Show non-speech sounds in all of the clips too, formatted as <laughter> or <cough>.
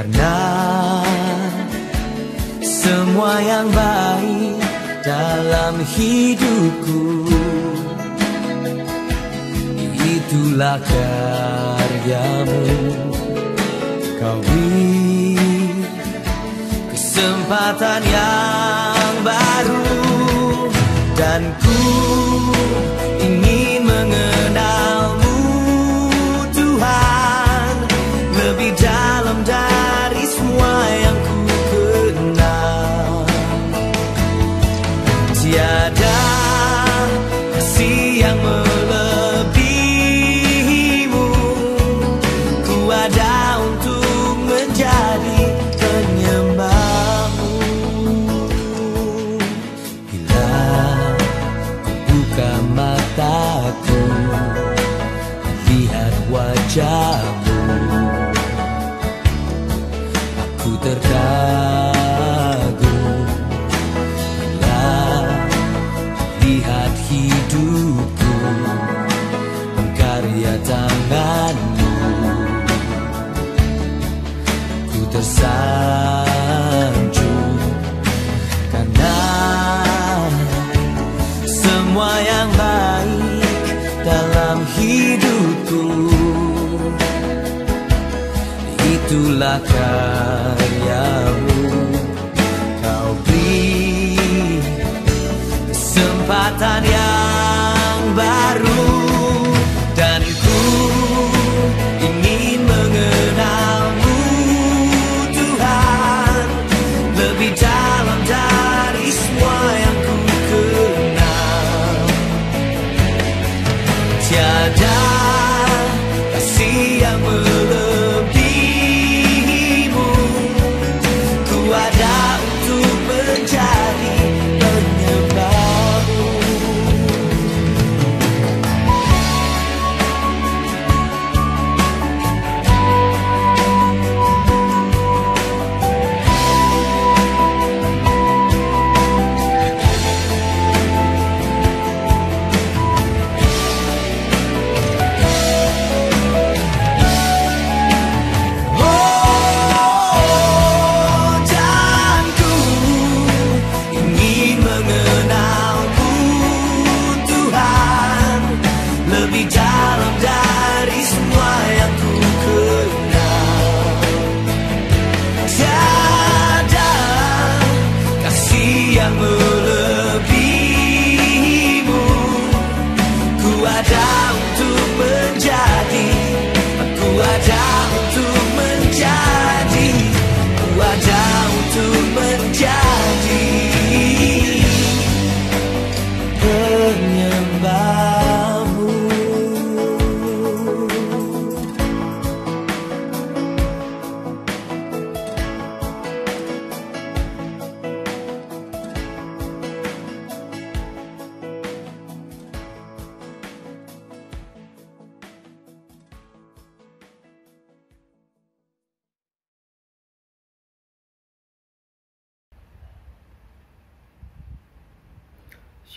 karena semua yang baik dalam hidupku Itulah karyamu. Kau beri kesempatan yang baru Dan ku Itulah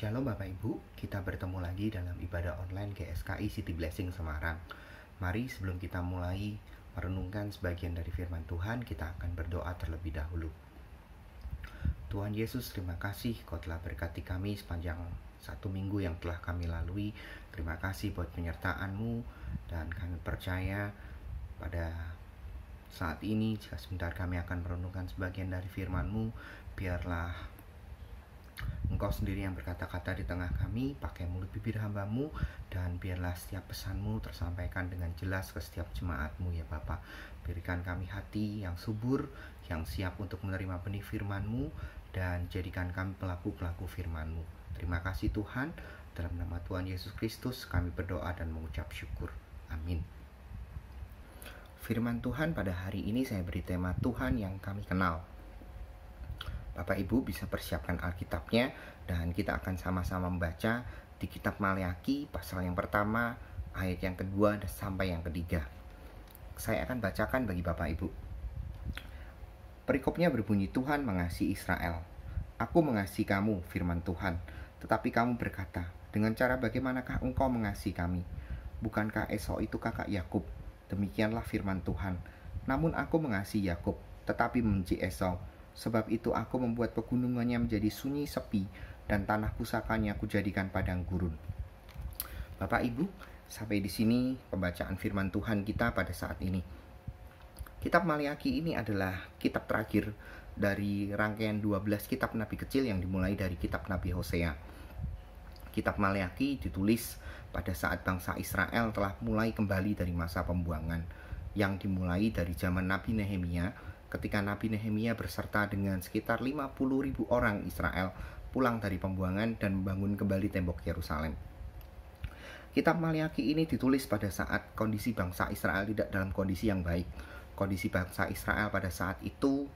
Shalom Bapak Ibu, kita bertemu lagi dalam ibadah online GSKI City Blessing Semarang. Mari sebelum kita mulai merenungkan sebagian dari firman Tuhan, kita akan berdoa terlebih dahulu. Tuhan Yesus, terima kasih Kau telah berkati kami sepanjang satu minggu yang telah kami lalui. Terima kasih buat penyertaan-Mu dan kami percaya pada saat ini jika sebentar kami akan merenungkan sebagian dari firman-Mu, biarlah Engkau sendiri yang berkata-kata di tengah kami, pakai mulut bibir hambamu, dan biarlah setiap pesanmu tersampaikan dengan jelas ke setiap jemaatmu ya Bapak. Berikan kami hati yang subur, yang siap untuk menerima benih firmanmu, dan jadikan kami pelaku-pelaku firmanmu. Terima kasih Tuhan, dalam nama Tuhan Yesus Kristus kami berdoa dan mengucap syukur. Amin. Firman Tuhan pada hari ini saya beri tema Tuhan yang kami kenal. Bapak Ibu bisa persiapkan Alkitabnya dan kita akan sama-sama membaca di kitab Maleaki pasal yang pertama, ayat yang kedua dan sampai yang ketiga. Saya akan bacakan bagi Bapak Ibu. Perikopnya berbunyi Tuhan mengasihi Israel. Aku mengasihi kamu, firman Tuhan. Tetapi kamu berkata, dengan cara bagaimanakah engkau mengasihi kami? Bukankah Esau itu kakak Yakub? Demikianlah firman Tuhan. Namun aku mengasihi Yakub, tetapi membenci Esau. Sebab itu aku membuat pegunungannya menjadi sunyi sepi dan tanah pusakanya aku jadikan padang gurun. Bapak Ibu, sampai di sini pembacaan firman Tuhan kita pada saat ini. Kitab Maliaki ini adalah kitab terakhir dari rangkaian 12 kitab nabi kecil yang dimulai dari kitab Nabi Hosea. Kitab Maliaki ditulis pada saat bangsa Israel telah mulai kembali dari masa pembuangan yang dimulai dari zaman Nabi Nehemia ketika Nabi Nehemia berserta dengan sekitar 50 ribu orang Israel pulang dari pembuangan dan membangun kembali tembok Yerusalem. Kitab Maliaki ini ditulis pada saat kondisi bangsa Israel tidak dalam kondisi yang baik kondisi bangsa Israel pada saat itu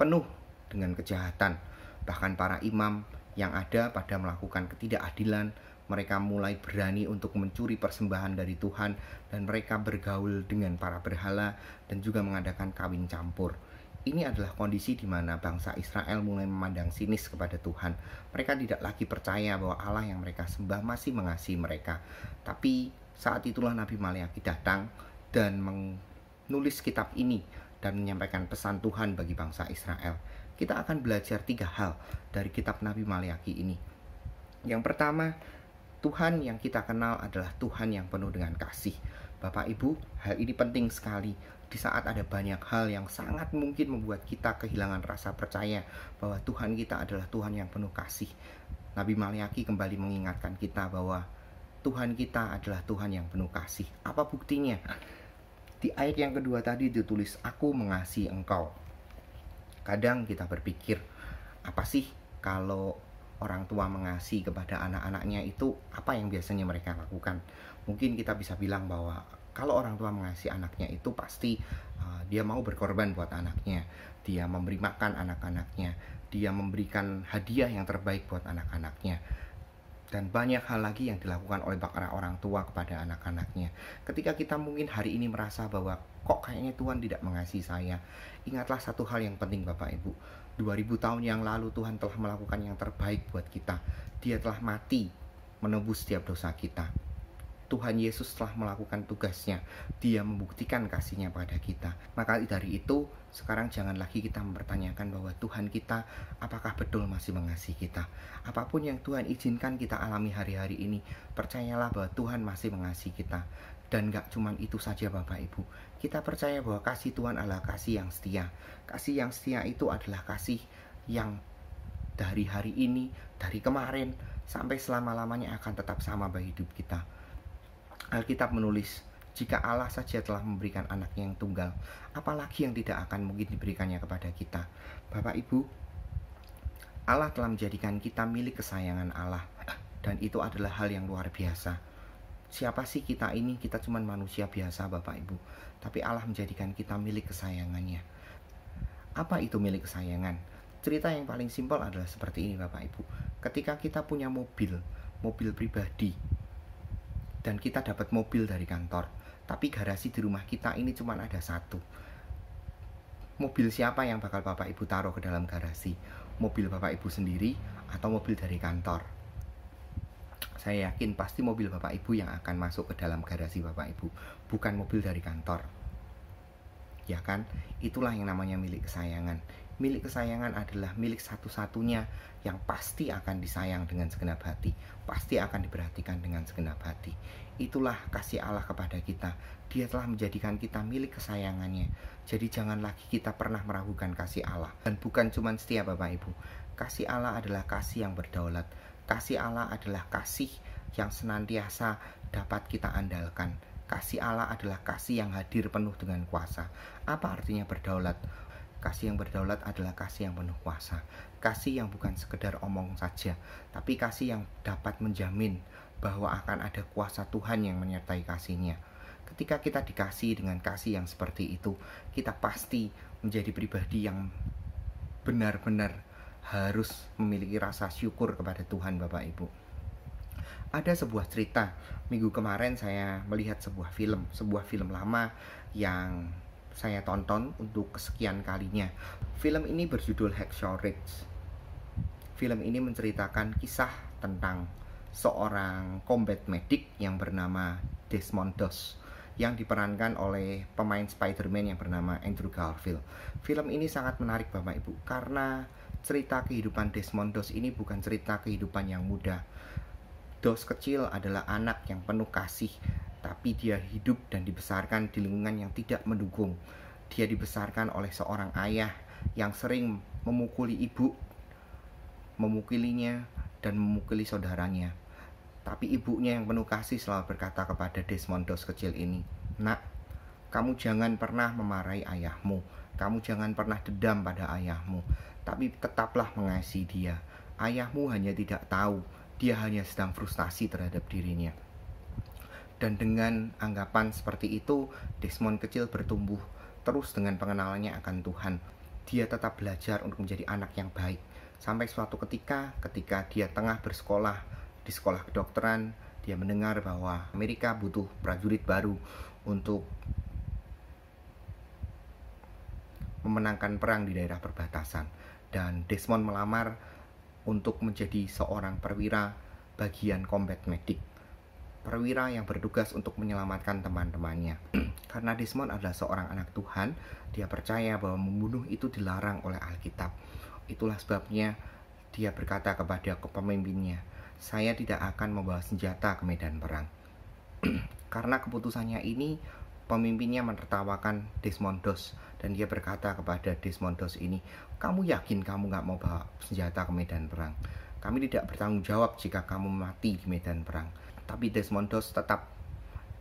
penuh dengan kejahatan. Bahkan para imam yang ada pada melakukan ketidakadilan, mereka mulai berani untuk mencuri persembahan dari Tuhan dan mereka bergaul dengan para berhala dan juga mengadakan kawin campur. Ini adalah kondisi di mana bangsa Israel mulai memandang sinis kepada Tuhan. Mereka tidak lagi percaya bahwa Allah yang mereka sembah masih mengasihi mereka. Tapi saat itulah Nabi Maliaki datang dan menulis kitab ini dan menyampaikan pesan Tuhan bagi bangsa Israel. Kita akan belajar tiga hal dari kitab Nabi Maliaki ini. Yang pertama, Tuhan yang kita kenal adalah Tuhan yang penuh dengan kasih. Bapak Ibu, hal ini penting sekali di saat ada banyak hal yang sangat mungkin membuat kita kehilangan rasa percaya bahwa Tuhan kita adalah Tuhan yang penuh kasih. Nabi Maliaki kembali mengingatkan kita bahwa Tuhan kita adalah Tuhan yang penuh kasih. Apa buktinya? Di ayat yang kedua tadi ditulis aku mengasihi engkau. Kadang kita berpikir, apa sih kalau orang tua mengasihi kepada anak-anaknya itu apa yang biasanya mereka lakukan? Mungkin kita bisa bilang bahwa kalau orang tua mengasihi anaknya itu pasti uh, dia mau berkorban buat anaknya, dia memberi makan anak-anaknya, dia memberikan hadiah yang terbaik buat anak-anaknya dan banyak hal lagi yang dilakukan oleh para orang tua kepada anak-anaknya. Ketika kita mungkin hari ini merasa bahwa kok kayaknya Tuhan tidak mengasihi saya, ingatlah satu hal yang penting Bapak Ibu. 2000 tahun yang lalu Tuhan telah melakukan yang terbaik buat kita. Dia telah mati menebus setiap dosa kita. Tuhan Yesus telah melakukan tugasnya. Dia membuktikan kasihnya pada kita. Maka dari itu, sekarang jangan lagi kita mempertanyakan bahwa Tuhan kita apakah betul masih mengasihi kita. Apa pun yang Tuhan izinkan kita alami hari-hari ini, percayalah bahwa Tuhan masih mengasihi kita. Dan gak cuma itu saja Bapak Ibu. Kita percaya bahwa kasih Tuhan adalah kasih yang setia. Kasih yang setia itu adalah kasih yang dari hari ini, dari kemarin, sampai selama-lamanya akan tetap sama bagi hidup kita Alkitab menulis, jika Allah saja telah memberikan anaknya yang tunggal, apalagi yang tidak akan mungkin diberikannya kepada kita. Bapak Ibu, Allah telah menjadikan kita milik kesayangan Allah, dan itu adalah hal yang luar biasa. Siapa sih kita ini? Kita cuma manusia biasa, Bapak Ibu. Tapi Allah menjadikan kita milik kesayangannya. Apa itu milik kesayangan? Cerita yang paling simpel adalah seperti ini, Bapak Ibu. Ketika kita punya mobil, mobil pribadi, dan kita dapat mobil dari kantor tapi garasi di rumah kita ini cuma ada satu mobil siapa yang bakal bapak ibu taruh ke dalam garasi mobil bapak ibu sendiri atau mobil dari kantor saya yakin pasti mobil bapak ibu yang akan masuk ke dalam garasi bapak ibu bukan mobil dari kantor ya kan itulah yang namanya milik kesayangan milik kesayangan adalah milik satu-satunya yang pasti akan disayang dengan segenap hati, pasti akan diperhatikan dengan segenap hati. Itulah kasih Allah kepada kita. Dia telah menjadikan kita milik kesayangannya. Jadi jangan lagi kita pernah meragukan kasih Allah. Dan bukan cuma setia Bapak Ibu. Kasih Allah adalah kasih yang berdaulat. Kasih Allah adalah kasih yang senantiasa dapat kita andalkan. Kasih Allah adalah kasih yang hadir penuh dengan kuasa. Apa artinya berdaulat? Kasih yang berdaulat adalah kasih yang penuh kuasa. Kasih yang bukan sekedar omong saja, tapi kasih yang dapat menjamin bahwa akan ada kuasa Tuhan yang menyertai kasihnya. Ketika kita dikasih dengan kasih yang seperti itu, kita pasti menjadi pribadi yang benar-benar harus memiliki rasa syukur kepada Tuhan Bapak Ibu. Ada sebuah cerita, minggu kemarin saya melihat sebuah film, sebuah film lama yang saya tonton untuk kesekian kalinya. Film ini berjudul Hacksaw Ridge. Film ini menceritakan kisah tentang seorang combat medic yang bernama Desmond Doss yang diperankan oleh pemain Spider-Man yang bernama Andrew Garfield. Film ini sangat menarik Bapak Ibu karena cerita kehidupan Desmond Doss ini bukan cerita kehidupan yang mudah. Doss kecil adalah anak yang penuh kasih, tapi dia hidup dan dibesarkan di lingkungan yang tidak mendukung. Dia dibesarkan oleh seorang ayah yang sering memukuli ibu, memukulinya, dan memukuli saudaranya. Tapi ibunya yang penuh kasih selalu berkata kepada Desmond Doss kecil ini, Nak, kamu jangan pernah memarahi ayahmu, kamu jangan pernah dendam pada ayahmu, tapi tetaplah mengasihi dia. Ayahmu hanya tidak tahu, dia hanya sedang frustasi terhadap dirinya. Dan dengan anggapan seperti itu, Desmond kecil bertumbuh terus dengan pengenalannya akan Tuhan. Dia tetap belajar untuk menjadi anak yang baik. Sampai suatu ketika, ketika dia tengah bersekolah di sekolah kedokteran, dia mendengar bahwa Amerika butuh prajurit baru untuk memenangkan perang di daerah perbatasan. Dan Desmond melamar untuk menjadi seorang perwira bagian combat medic. Perwira yang bertugas untuk menyelamatkan teman-temannya. <clears throat> Karena Desmond adalah seorang anak Tuhan, dia percaya bahwa membunuh itu dilarang oleh Alkitab. Itulah sebabnya dia berkata kepada pemimpinnya, saya tidak akan membawa senjata ke medan perang. <clears throat> Karena keputusannya ini, pemimpinnya menertawakan Desmond Doss dan dia berkata kepada Desmond Doss ini, kamu yakin kamu nggak mau bawa senjata ke medan perang? Kami tidak bertanggung jawab jika kamu mati di medan perang. Tapi Desmond Doss tetap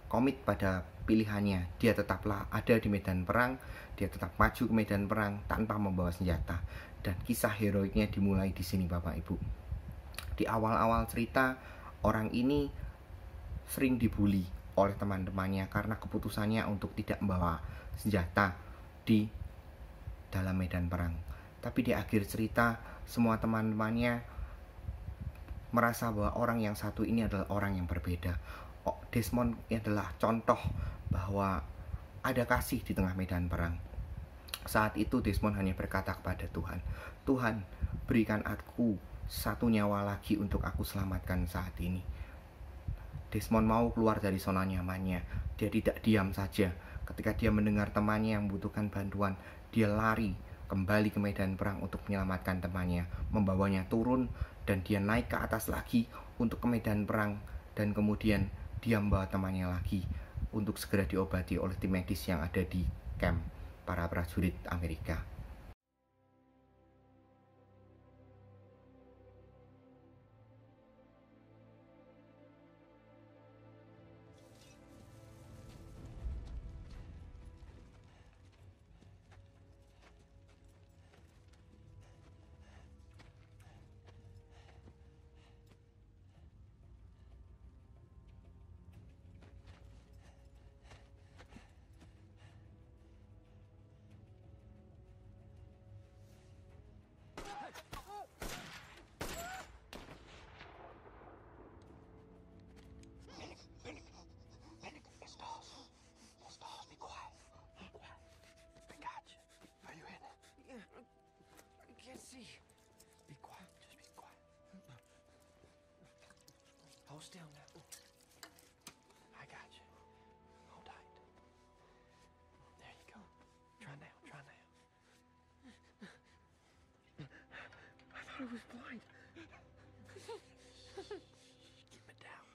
komit pada pilihannya. Dia tetaplah ada di medan perang, dia tetap maju ke medan perang tanpa membawa senjata. Dan kisah heroiknya dimulai di sini Bapak Ibu. Di awal-awal cerita, orang ini sering dibully oleh teman-temannya karena keputusannya untuk tidak membawa senjata di dalam medan perang. Tapi di akhir cerita, semua teman-temannya merasa bahwa orang yang satu ini adalah orang yang berbeda. Oh, Desmond adalah contoh bahwa ada kasih di tengah medan perang. Saat itu Desmond hanya berkata kepada Tuhan, Tuhan berikan aku satu nyawa lagi untuk aku selamatkan saat ini. Desmond mau keluar dari zona nyamannya. Dia tidak diam saja. Ketika dia mendengar temannya yang membutuhkan bantuan, dia lari kembali ke medan perang untuk menyelamatkan temannya, membawanya turun dan dia naik ke atas lagi untuk ke medan perang dan kemudian dia membawa temannya lagi untuk segera diobati oleh tim medis yang ada di camp para prajurit Amerika. I thought it was blind. Keep it down.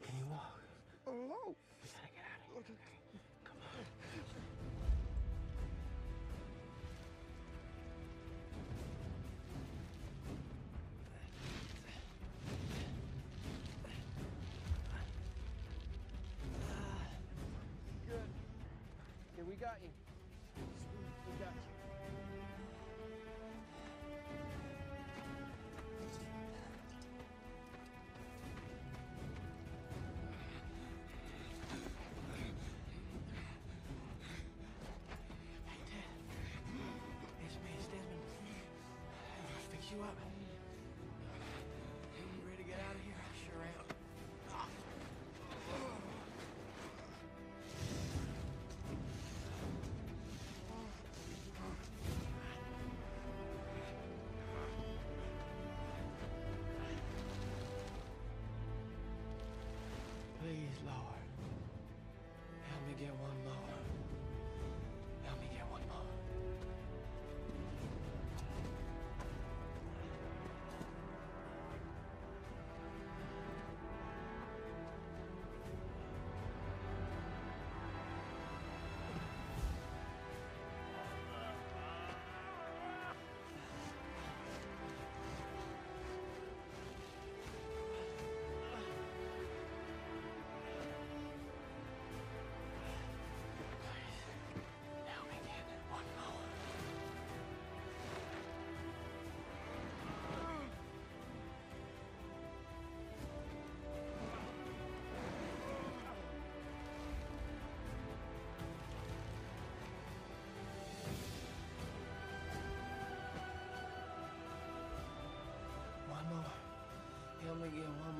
Can you walk? Hello. We gotta get out of here. Come on. Good. Yeah, we got you. You up? You ready to get out of here? I sure am. Please, Lord, help me get one Yeah.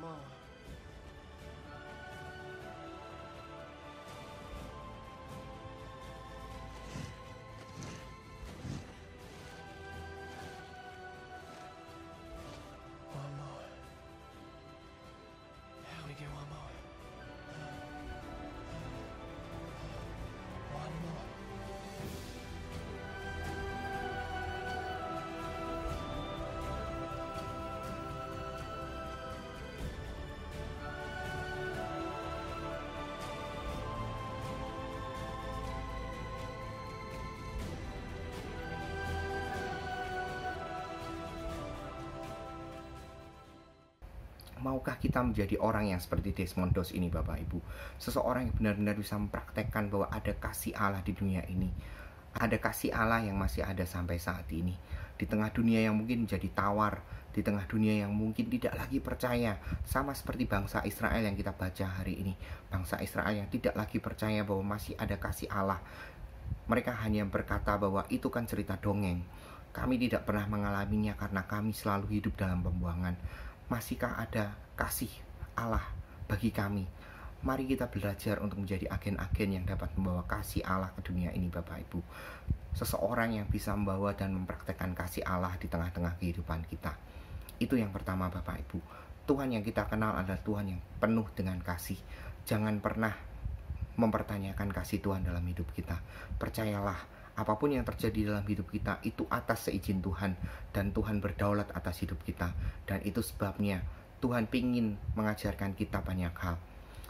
Maukah kita menjadi orang yang seperti Desmond Doss ini Bapak Ibu? Seseorang yang benar-benar bisa mempraktekkan bahwa ada kasih Allah di dunia ini. Ada kasih Allah yang masih ada sampai saat ini. Di tengah dunia yang mungkin menjadi tawar Di tengah dunia yang mungkin tidak lagi percaya Sama seperti bangsa Israel yang kita baca hari ini. Bangsa Israel yang tidak lagi percaya bahwa masih ada kasih Allah. Mereka hanya berkata bahwa itu kan cerita dongeng. Kami tidak pernah mengalaminya karena kami selalu hidup dalam pembuangan masihkah ada kasih Allah bagi kami? Mari kita belajar untuk menjadi agen-agen yang dapat membawa kasih Allah ke dunia ini Bapak Ibu. Seseorang yang bisa membawa dan mempraktekkan kasih Allah di tengah-tengah kehidupan kita. Itu yang pertama Bapak Ibu. Tuhan yang kita kenal adalah Tuhan yang penuh dengan kasih. Jangan pernah mempertanyakan kasih Tuhan dalam hidup kita. Percayalah, apa pun yang terjadi dalam hidup kita itu atas seizin Tuhan dan Tuhan berdaulat atas hidup kita. Dan itu sebabnya Tuhan ingin mengajarkan kita banyak hal.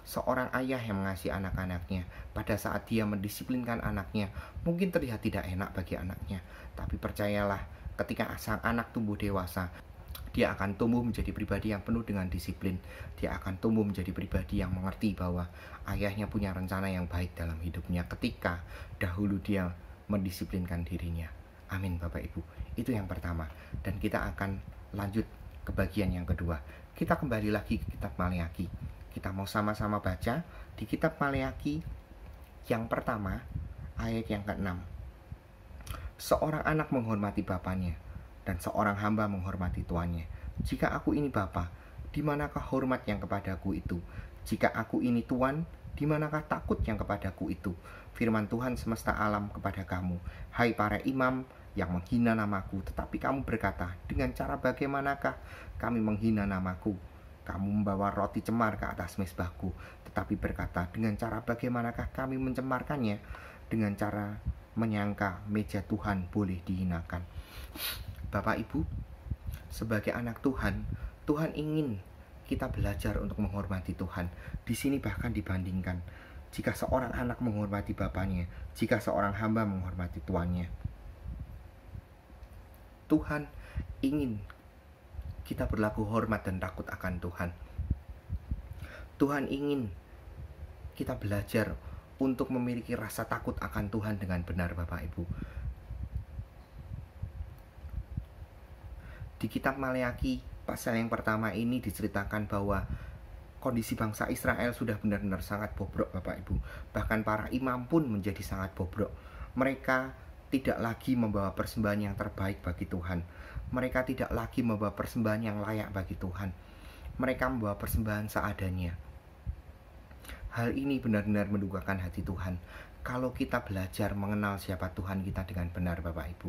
Seorang ayah yang mengasihi anak-anaknya pada saat dia mendisiplinkan anaknya mungkin terlihat tidak enak bagi anaknya. Tapi percayalah ketika sang anak tumbuh dewasa dia akan tumbuh menjadi pribadi yang penuh dengan disiplin. Dia akan tumbuh menjadi pribadi yang mengerti bahwa ayahnya punya rencana yang baik dalam hidupnya. Ketika dahulu dia mendisiplinkan dirinya. Amin Bapak Ibu. Itu yang pertama. Dan kita akan lanjut ke bagian yang kedua. Kita kembali lagi ke kitab Maleaki. Kita mau sama-sama baca di kitab Maleaki yang pertama ayat yang ke-6. Seorang anak menghormati bapaknya dan seorang hamba menghormati tuannya. Jika aku ini bapa, di manakah hormat yang kepadaku itu? Jika aku ini tuan, di manakah takut yang kepadaku itu? Firman Tuhan semesta alam kepada kamu, hai para imam yang menghina namaku, tetapi kamu berkata, dengan cara bagaimanakah kami menghina namaku? Kamu membawa roti cemar ke atas mesbahku, tetapi berkata, dengan cara bagaimanakah kami mencemarkannya? Dengan cara menyangka meja Tuhan boleh dihinakan. Bapak Ibu, sebagai anak Tuhan, Tuhan ingin kita belajar untuk menghormati Tuhan. Di sini bahkan dibandingkan jika seorang anak menghormati bapaknya, jika seorang hamba menghormati tuannya. Tuhan ingin kita berlaku hormat dan takut akan Tuhan. Tuhan ingin kita belajar untuk memiliki rasa takut akan Tuhan dengan benar Bapak Ibu. Di kitab Maleaki pasal yang pertama ini diceritakan bahwa kondisi bangsa Israel sudah benar-benar sangat bobrok Bapak Ibu. Bahkan para imam pun menjadi sangat bobrok. Mereka tidak lagi membawa persembahan yang terbaik bagi Tuhan. Mereka tidak lagi membawa persembahan yang layak bagi Tuhan. Mereka membawa persembahan seadanya. Hal ini benar-benar mendukakan hati Tuhan. Kalau kita belajar mengenal siapa Tuhan kita dengan benar, Bapak Ibu,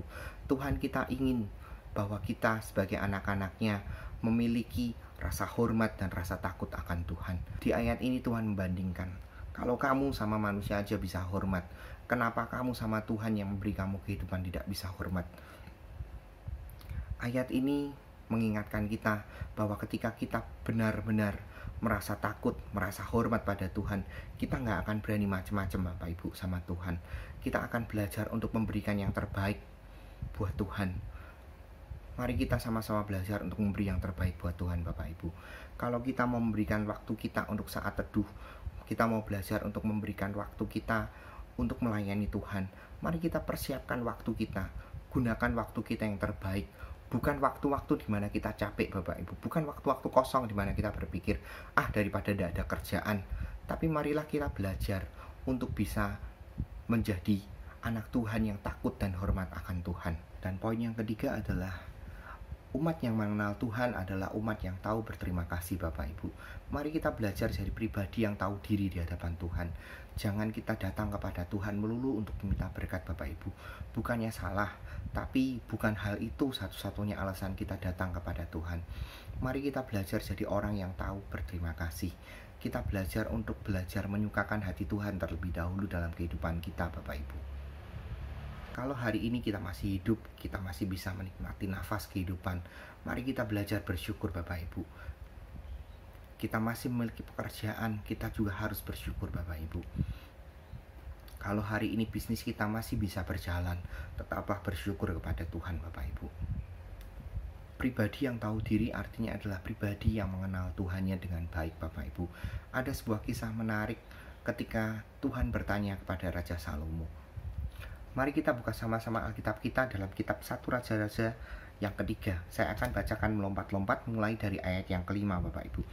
Tuhan kita ingin bahwa kita sebagai anak-anaknya memiliki rasa hormat dan rasa takut akan Tuhan. Di ayat ini Tuhan membandingkan, kalau kamu sama manusia aja bisa hormat, kenapa kamu sama Tuhan yang memberi kamu kehidupan tidak bisa hormat? Ayat ini mengingatkan kita bahwa ketika kita benar-benar merasa takut, merasa hormat pada Tuhan, kita nggak akan berani macam-macam Bapak Ibu sama Tuhan. Kita akan belajar untuk memberikan yang terbaik buat Tuhan. Mari kita sama-sama belajar untuk memberi yang terbaik buat Tuhan Bapak Ibu. Kalau kita mau memberikan waktu kita untuk saat teduh, kita mau belajar untuk memberikan waktu kita untuk melayani Tuhan. Mari kita persiapkan waktu kita, gunakan waktu kita yang terbaik bukan waktu-waktu di mana kita capek Bapak Ibu, bukan waktu-waktu kosong di mana kita berpikir, ah daripada tidak ada kerjaan. Tapi marilah kita belajar untuk bisa menjadi anak Tuhan yang takut dan hormat akan Tuhan. Dan poin yang ketiga adalah umat yang mengenal Tuhan adalah umat yang tahu berterima kasih Bapak Ibu. Mari kita belajar jadi pribadi yang tahu diri di hadapan Tuhan. Jangan kita datang kepada Tuhan melulu untuk meminta berkat Bapak Ibu. Bukannya salah, tapi bukan hal itu satu-satunya alasan kita datang kepada Tuhan. Mari kita belajar jadi orang yang tahu berterima kasih. Kita belajar untuk belajar menyukakan hati Tuhan terlebih dahulu dalam kehidupan kita Bapak Ibu. Kalau hari ini kita masih hidup, kita masih bisa menikmati nafas kehidupan. Mari kita belajar bersyukur Bapak Ibu kita masih memiliki pekerjaan, kita juga harus bersyukur Bapak Ibu. Kalau hari ini bisnis kita masih bisa berjalan, tetaplah bersyukur kepada Tuhan Bapak Ibu. Pribadi yang tahu diri artinya adalah pribadi yang mengenal Tuhannya dengan baik Bapak Ibu. Ada sebuah kisah menarik ketika Tuhan bertanya kepada Raja Salomo. Mari kita buka sama-sama Alkitab kita dalam kitab satu Raja-Raja yang ketiga. Saya akan bacakan melompat-lompat mulai dari ayat yang kelima Bapak Ibu.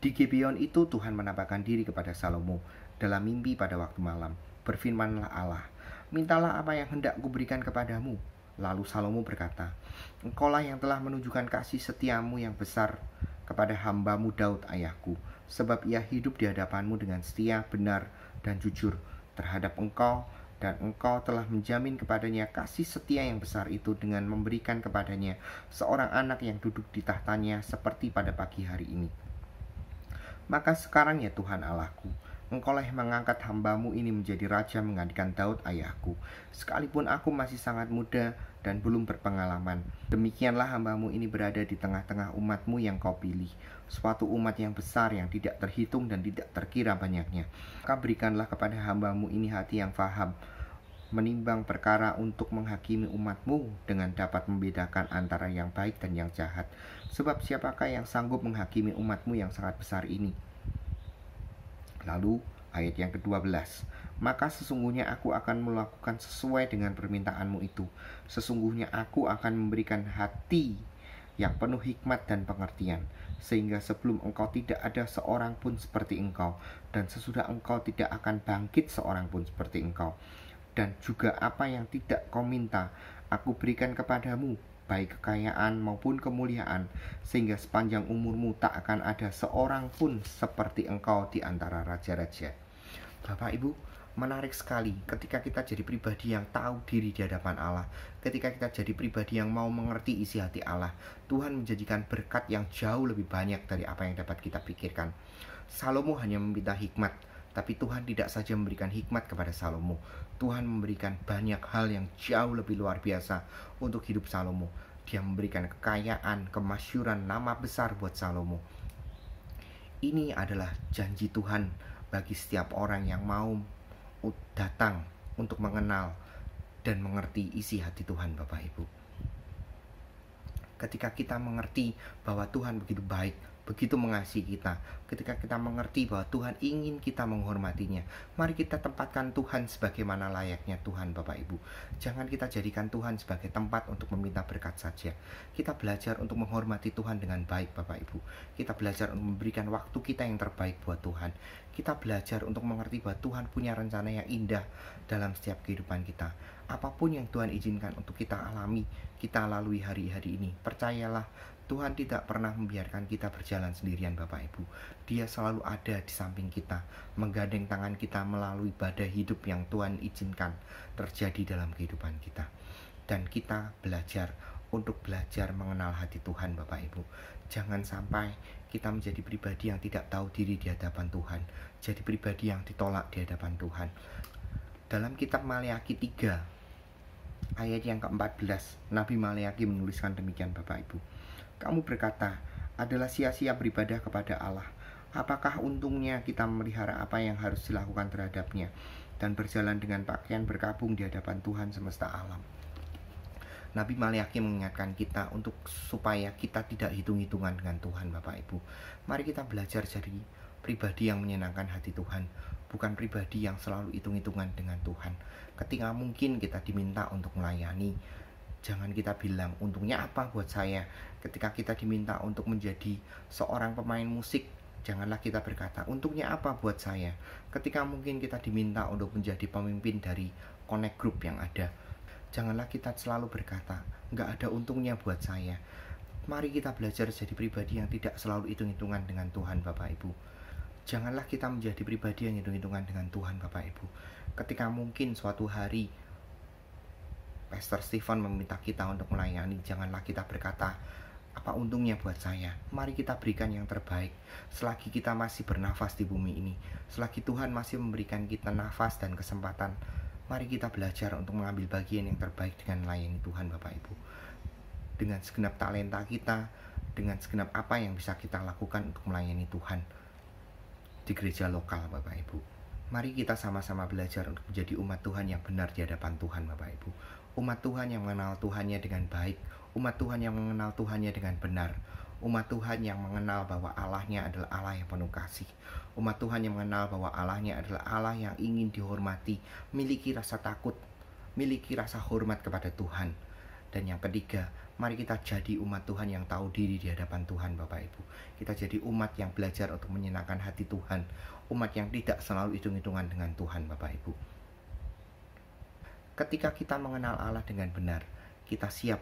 Di Gibeon itu Tuhan menampakkan diri kepada Salomo dalam mimpi pada waktu malam. Berfirmanlah Allah, mintalah apa yang hendak kuberikan kepadamu. Lalu Salomo berkata, Engkaulah yang telah menunjukkan kasih setiamu yang besar kepada hambamu Daud ayahku, sebab ia hidup di hadapanmu dengan setia, benar, dan jujur terhadap engkau, dan engkau telah menjamin kepadanya kasih setia yang besar itu dengan memberikan kepadanya seorang anak yang duduk di tahtanya seperti pada pagi hari ini. Maka sekarang ya Tuhan Allahku, Engkaulah yang mengangkat hambamu ini menjadi raja menggantikan Daud ayahku. Sekalipun aku masih sangat muda dan belum berpengalaman. Demikianlah hambamu ini berada di tengah-tengah umatmu yang kau pilih. Suatu umat yang besar yang tidak terhitung dan tidak terkira banyaknya. Maka berikanlah kepada hambamu ini hati yang faham menimbang perkara untuk menghakimi umatmu dengan dapat membedakan antara yang baik dan yang jahat. Sebab siapakah yang sanggup menghakimi umatmu yang sangat besar ini? Lalu ayat yang ke-12 Maka sesungguhnya aku akan melakukan sesuai dengan permintaanmu itu Sesungguhnya aku akan memberikan hati yang penuh hikmat dan pengertian Sehingga sebelum engkau tidak ada seorang pun seperti engkau Dan sesudah engkau tidak akan bangkit seorang pun seperti engkau dan juga apa yang tidak kau minta, aku berikan kepadamu, baik kekayaan maupun kemuliaan, sehingga sepanjang umurmu tak akan ada seorang pun seperti engkau di antara raja-raja. Bapak Ibu, menarik sekali ketika kita jadi pribadi yang tahu diri di hadapan Allah, ketika kita jadi pribadi yang mau mengerti isi hati Allah, Tuhan menjadikan berkat yang jauh lebih banyak dari apa yang dapat kita pikirkan. Salomo hanya meminta hikmat, tapi Tuhan tidak saja memberikan hikmat kepada Salomo, Tuhan memberikan banyak hal yang jauh lebih luar biasa untuk hidup Salomo. Dia memberikan kekayaan, kemasyuran, nama besar buat Salomo. Ini adalah janji Tuhan bagi setiap orang yang mau datang untuk mengenal dan mengerti isi hati Tuhan Bapak Ibu. Ketika kita mengerti bahwa Tuhan begitu baik, begitu mengasihi kita. Ketika kita mengerti bahwa Tuhan ingin kita menghormatinya, mari kita tempatkan Tuhan sebagaimana layaknya Tuhan Bapak Ibu. Jangan kita jadikan Tuhan sebagai tempat untuk meminta berkat saja. Kita belajar untuk menghormati Tuhan dengan baik Bapak Ibu. Kita belajar untuk memberikan waktu kita yang terbaik buat Tuhan. Kita belajar untuk mengerti bahwa Tuhan punya rencana yang indah dalam setiap kehidupan kita. apa pun yang Tuhan izinkan untuk kita alami, kita lalui hari-hari ini, percayalah Tuhan tidak pernah membiarkan kita berjalan sendirian Bapak Ibu. Dia selalu ada di samping kita, menggandeng tangan kita melalui badai hidup yang Tuhan izinkan terjadi dalam kehidupan kita. Dan kita belajar untuk belajar mengenal hati Tuhan Bapak Ibu. Jangan sampai kita menjadi pribadi yang tidak tahu diri di hadapan Tuhan, jadi pribadi yang ditolak di hadapan Tuhan. Dalam kitab Maleakhi 3 ayat yang ke-14, Nabi Maleakhi menuliskan demikian Bapak Ibu. Kamu berkata, adalah sia-sia beribadah kepada Allah. Apakah untungnya kita memelihara apa yang harus dilakukan terhadapnya dan berjalan dengan pakaian berkabung di hadapan Tuhan semesta alam? Nabi Maliaki mengingatkan kita untuk supaya kita tidak hitung-hitungan dengan Tuhan Bapak Ibu. Mari kita belajar jadi pribadi yang menyenangkan hati Tuhan, bukan pribadi yang selalu hitung-hitungan dengan Tuhan. Ketika mungkin kita diminta untuk melayani, jangan kita bilang untungnya apa buat saya? Ketika kita diminta untuk menjadi seorang pemain musik janganlah kita berkata untungnya apa buat saya? Ketika mungkin kita diminta untuk menjadi pemimpin dari connect group yang ada janganlah kita selalu berkata nggak ada untungnya buat saya. Mari kita belajar jadi pribadi yang tidak selalu hitung-hitungan dengan Tuhan Bapak Ibu. Janganlah kita menjadi pribadi yang hitung-hitungan dengan Tuhan Bapak Ibu. Ketika mungkin suatu hari Pastor Stephen meminta kita untuk melayani, janganlah kita berkata, apa untungnya buat saya? Mari kita berikan yang terbaik selagi kita masih bernafas di bumi ini. Selagi Tuhan masih memberikan kita nafas dan kesempatan, mari kita belajar untuk mengambil bagian yang terbaik dengan melayani Tuhan Bapak Ibu. Dengan segenap talenta kita, dengan segenap apa yang bisa kita lakukan untuk melayani Tuhan di gereja lokal Bapak Ibu. Mari kita sama-sama belajar untuk menjadi umat Tuhan yang benar di hadapan Tuhan Bapak Ibu umat Tuhan yang mengenal Tuhannya dengan baik, umat Tuhan yang mengenal Tuhannya dengan benar, umat Tuhan yang mengenal bahwa Allahnya adalah Allah yang penuh kasih, umat Tuhan yang mengenal bahwa Allahnya adalah Allah yang ingin dihormati, miliki rasa takut, miliki rasa hormat kepada Tuhan. Dan yang ketiga, mari kita jadi umat Tuhan yang tahu diri di hadapan Tuhan Bapak Ibu. Kita jadi umat yang belajar untuk menyenangkan hati Tuhan, umat yang tidak selalu hitung-hitungan dengan Tuhan Bapak Ibu. Ketika kita mengenal Allah dengan benar, kita siap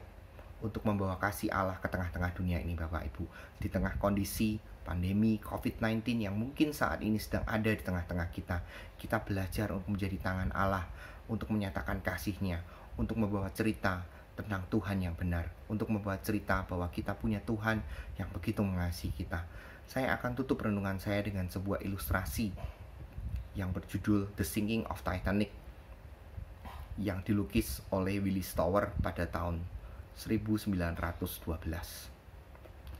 untuk membawa kasih Allah ke tengah-tengah dunia ini Bapak Ibu. Di tengah kondisi pandemi COVID-19 yang mungkin saat ini sedang ada di tengah-tengah kita, kita belajar untuk menjadi tangan Allah, untuk menyatakan kasihnya, untuk membawa cerita tentang Tuhan yang benar, untuk membawa cerita bahwa kita punya Tuhan yang begitu mengasihi kita. Saya akan tutup renungan saya dengan sebuah ilustrasi yang berjudul The Sinking of Titanic yang dilukis oleh Willis Tower pada tahun 1912.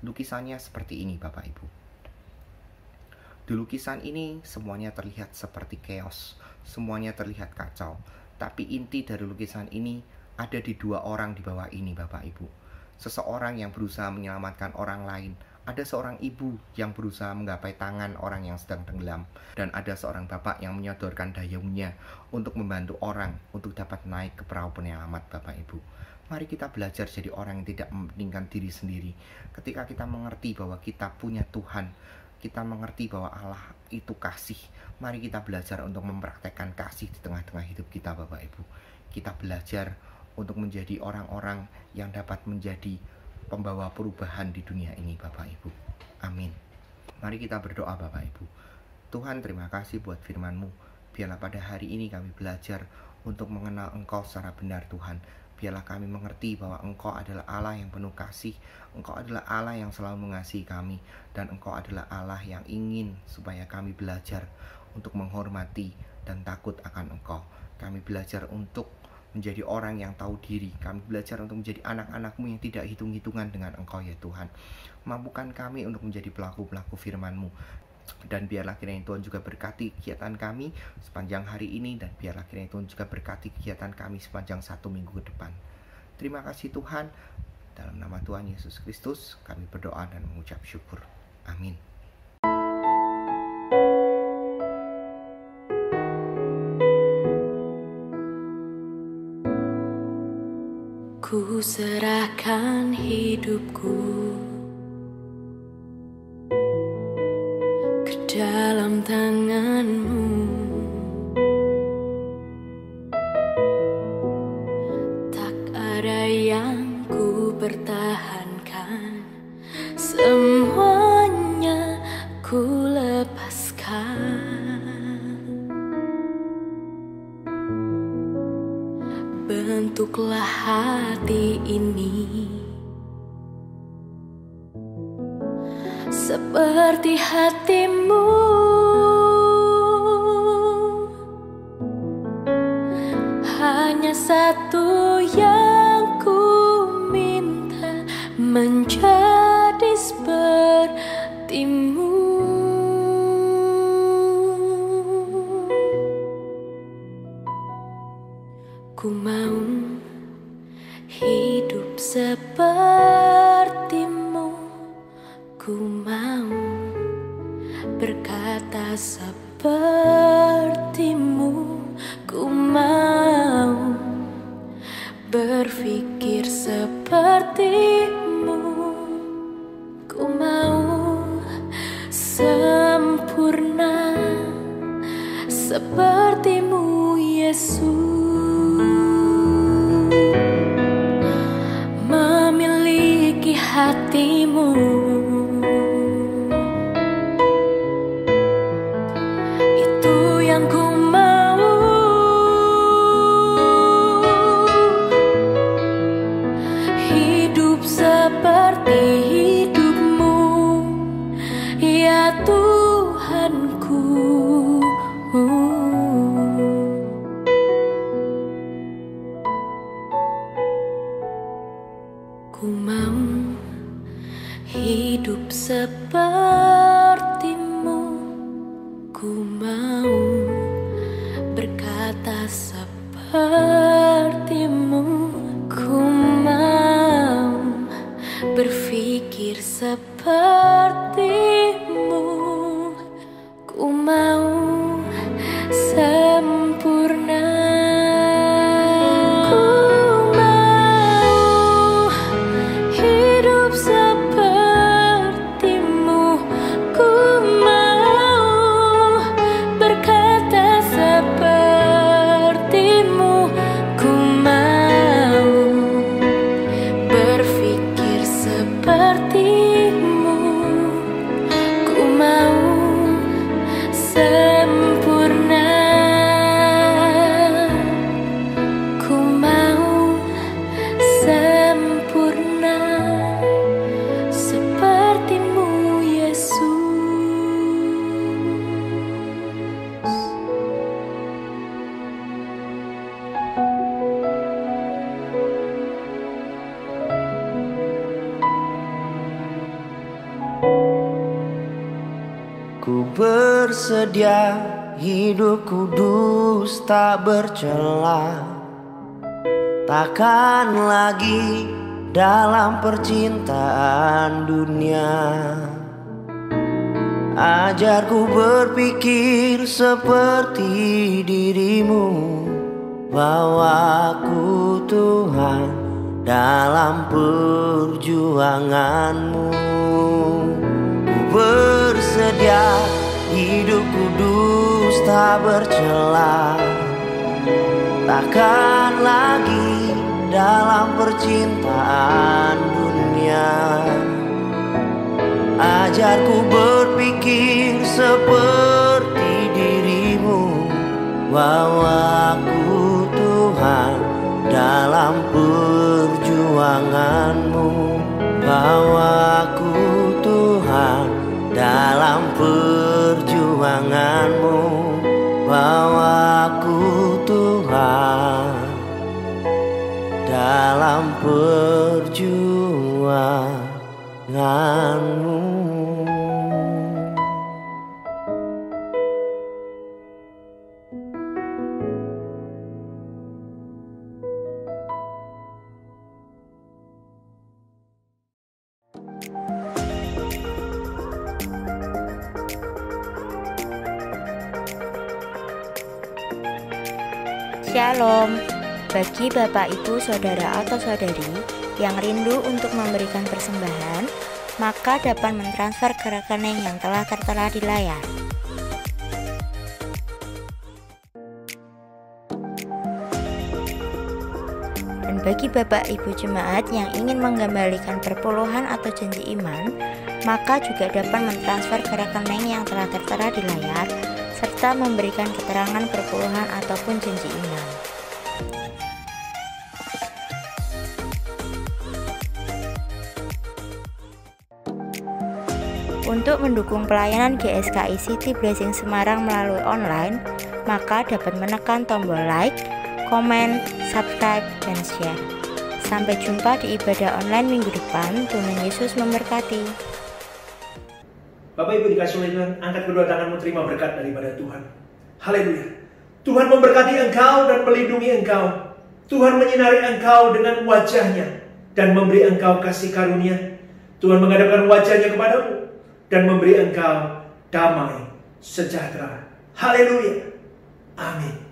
Lukisannya seperti ini Bapak Ibu. Di lukisan ini semuanya terlihat seperti chaos, semuanya terlihat kacau. Tapi inti dari lukisan ini ada di dua orang di bawah ini Bapak Ibu. Seseorang yang berusaha menyelamatkan orang lain ada seorang ibu yang berusaha menggapai tangan orang yang sedang tenggelam dan ada seorang bapak yang menyodorkan dayungnya untuk membantu orang untuk dapat naik ke perahu penyelamat Bapak Ibu. Mari kita belajar jadi orang yang tidak mementingkan diri sendiri. Ketika kita mengerti bahwa kita punya Tuhan, kita mengerti bahwa Allah itu kasih. Mari kita belajar untuk mempraktekkan kasih di tengah-tengah hidup kita Bapak Ibu. Kita belajar untuk menjadi orang-orang yang dapat menjadi pembawa perubahan di dunia ini Bapak Ibu. Amin. Mari kita berdoa Bapak Ibu. Tuhan terima kasih buat firman-Mu. Biarlah pada hari ini kami belajar untuk mengenal Engkau secara benar Tuhan. Biarlah kami mengerti bahwa Engkau adalah Allah yang penuh kasih, Engkau adalah Allah yang selalu mengasihi kami, dan Engkau adalah Allah yang ingin supaya kami belajar untuk menghormati dan takut akan Engkau. Kami belajar untuk menjadi orang yang tahu diri. Kami belajar untuk menjadi anak-anakmu yang tidak hitung-hitungan dengan Engkau ya Tuhan. Mampukan kami untuk menjadi pelaku-pelaku firman-Mu. Dan biarlah kiranya Tuhan juga berkati kegiatan kami sepanjang hari ini dan biarlah kiranya Tuhan juga berkati kegiatan kami sepanjang satu minggu ke depan. Terima kasih Tuhan. Dalam nama Tuhan Yesus Kristus kami berdoa dan mengucap syukur. Amin. Serahkan hidupku hidup sepertimu Ku mau berkata sepertimu tak bercela. Takkan lagi dalam percintaan dunia. Ajarku berpikir seperti dirimu Bawaku Tuhan dalam perjuanganmu. Ku bersedia hidup kudus tak bercela Takkan lagi dalam percintaan dunia. Ajarku berpikir seperti dirimu Bawaku Tuhan dalam perjuanganmu. Bawaku Tuhan dalam perjuanganmu. Bawaku Tuhan dalam perjuanganmu. Shalom, bagi Bapak Ibu Saudara atau Saudari yang rindu untuk memberikan persembahan, maka dapat mentransfer ke rekening yang telah tertera di layar. Dan Bagi Bapak Ibu jemaat yang ingin mengembalikan perpuluhan atau janji iman, maka juga dapat mentransfer ke rekening yang telah tertera di layar serta memberikan keterangan perpuluhan ataupun janji iman. Untuk mendukung pelayanan GSKI City Blessing Semarang melalui online, maka dapat menekan tombol like, komen, subscribe, dan share. Sampai jumpa di ibadah online minggu depan. Tuhan Yesus memberkati. Bapak Ibu dikasih oleh Tuhan, angkat kedua tanganmu terima berkat daripada Tuhan. Haleluya. Tuhan memberkati engkau dan melindungi engkau. Tuhan menyinari engkau dengan wajahnya dan memberi engkau kasih karunia. Tuhan menghadapkan wajahnya kepadamu dan memberi engkau damai sejahtera. Haleluya. Amin.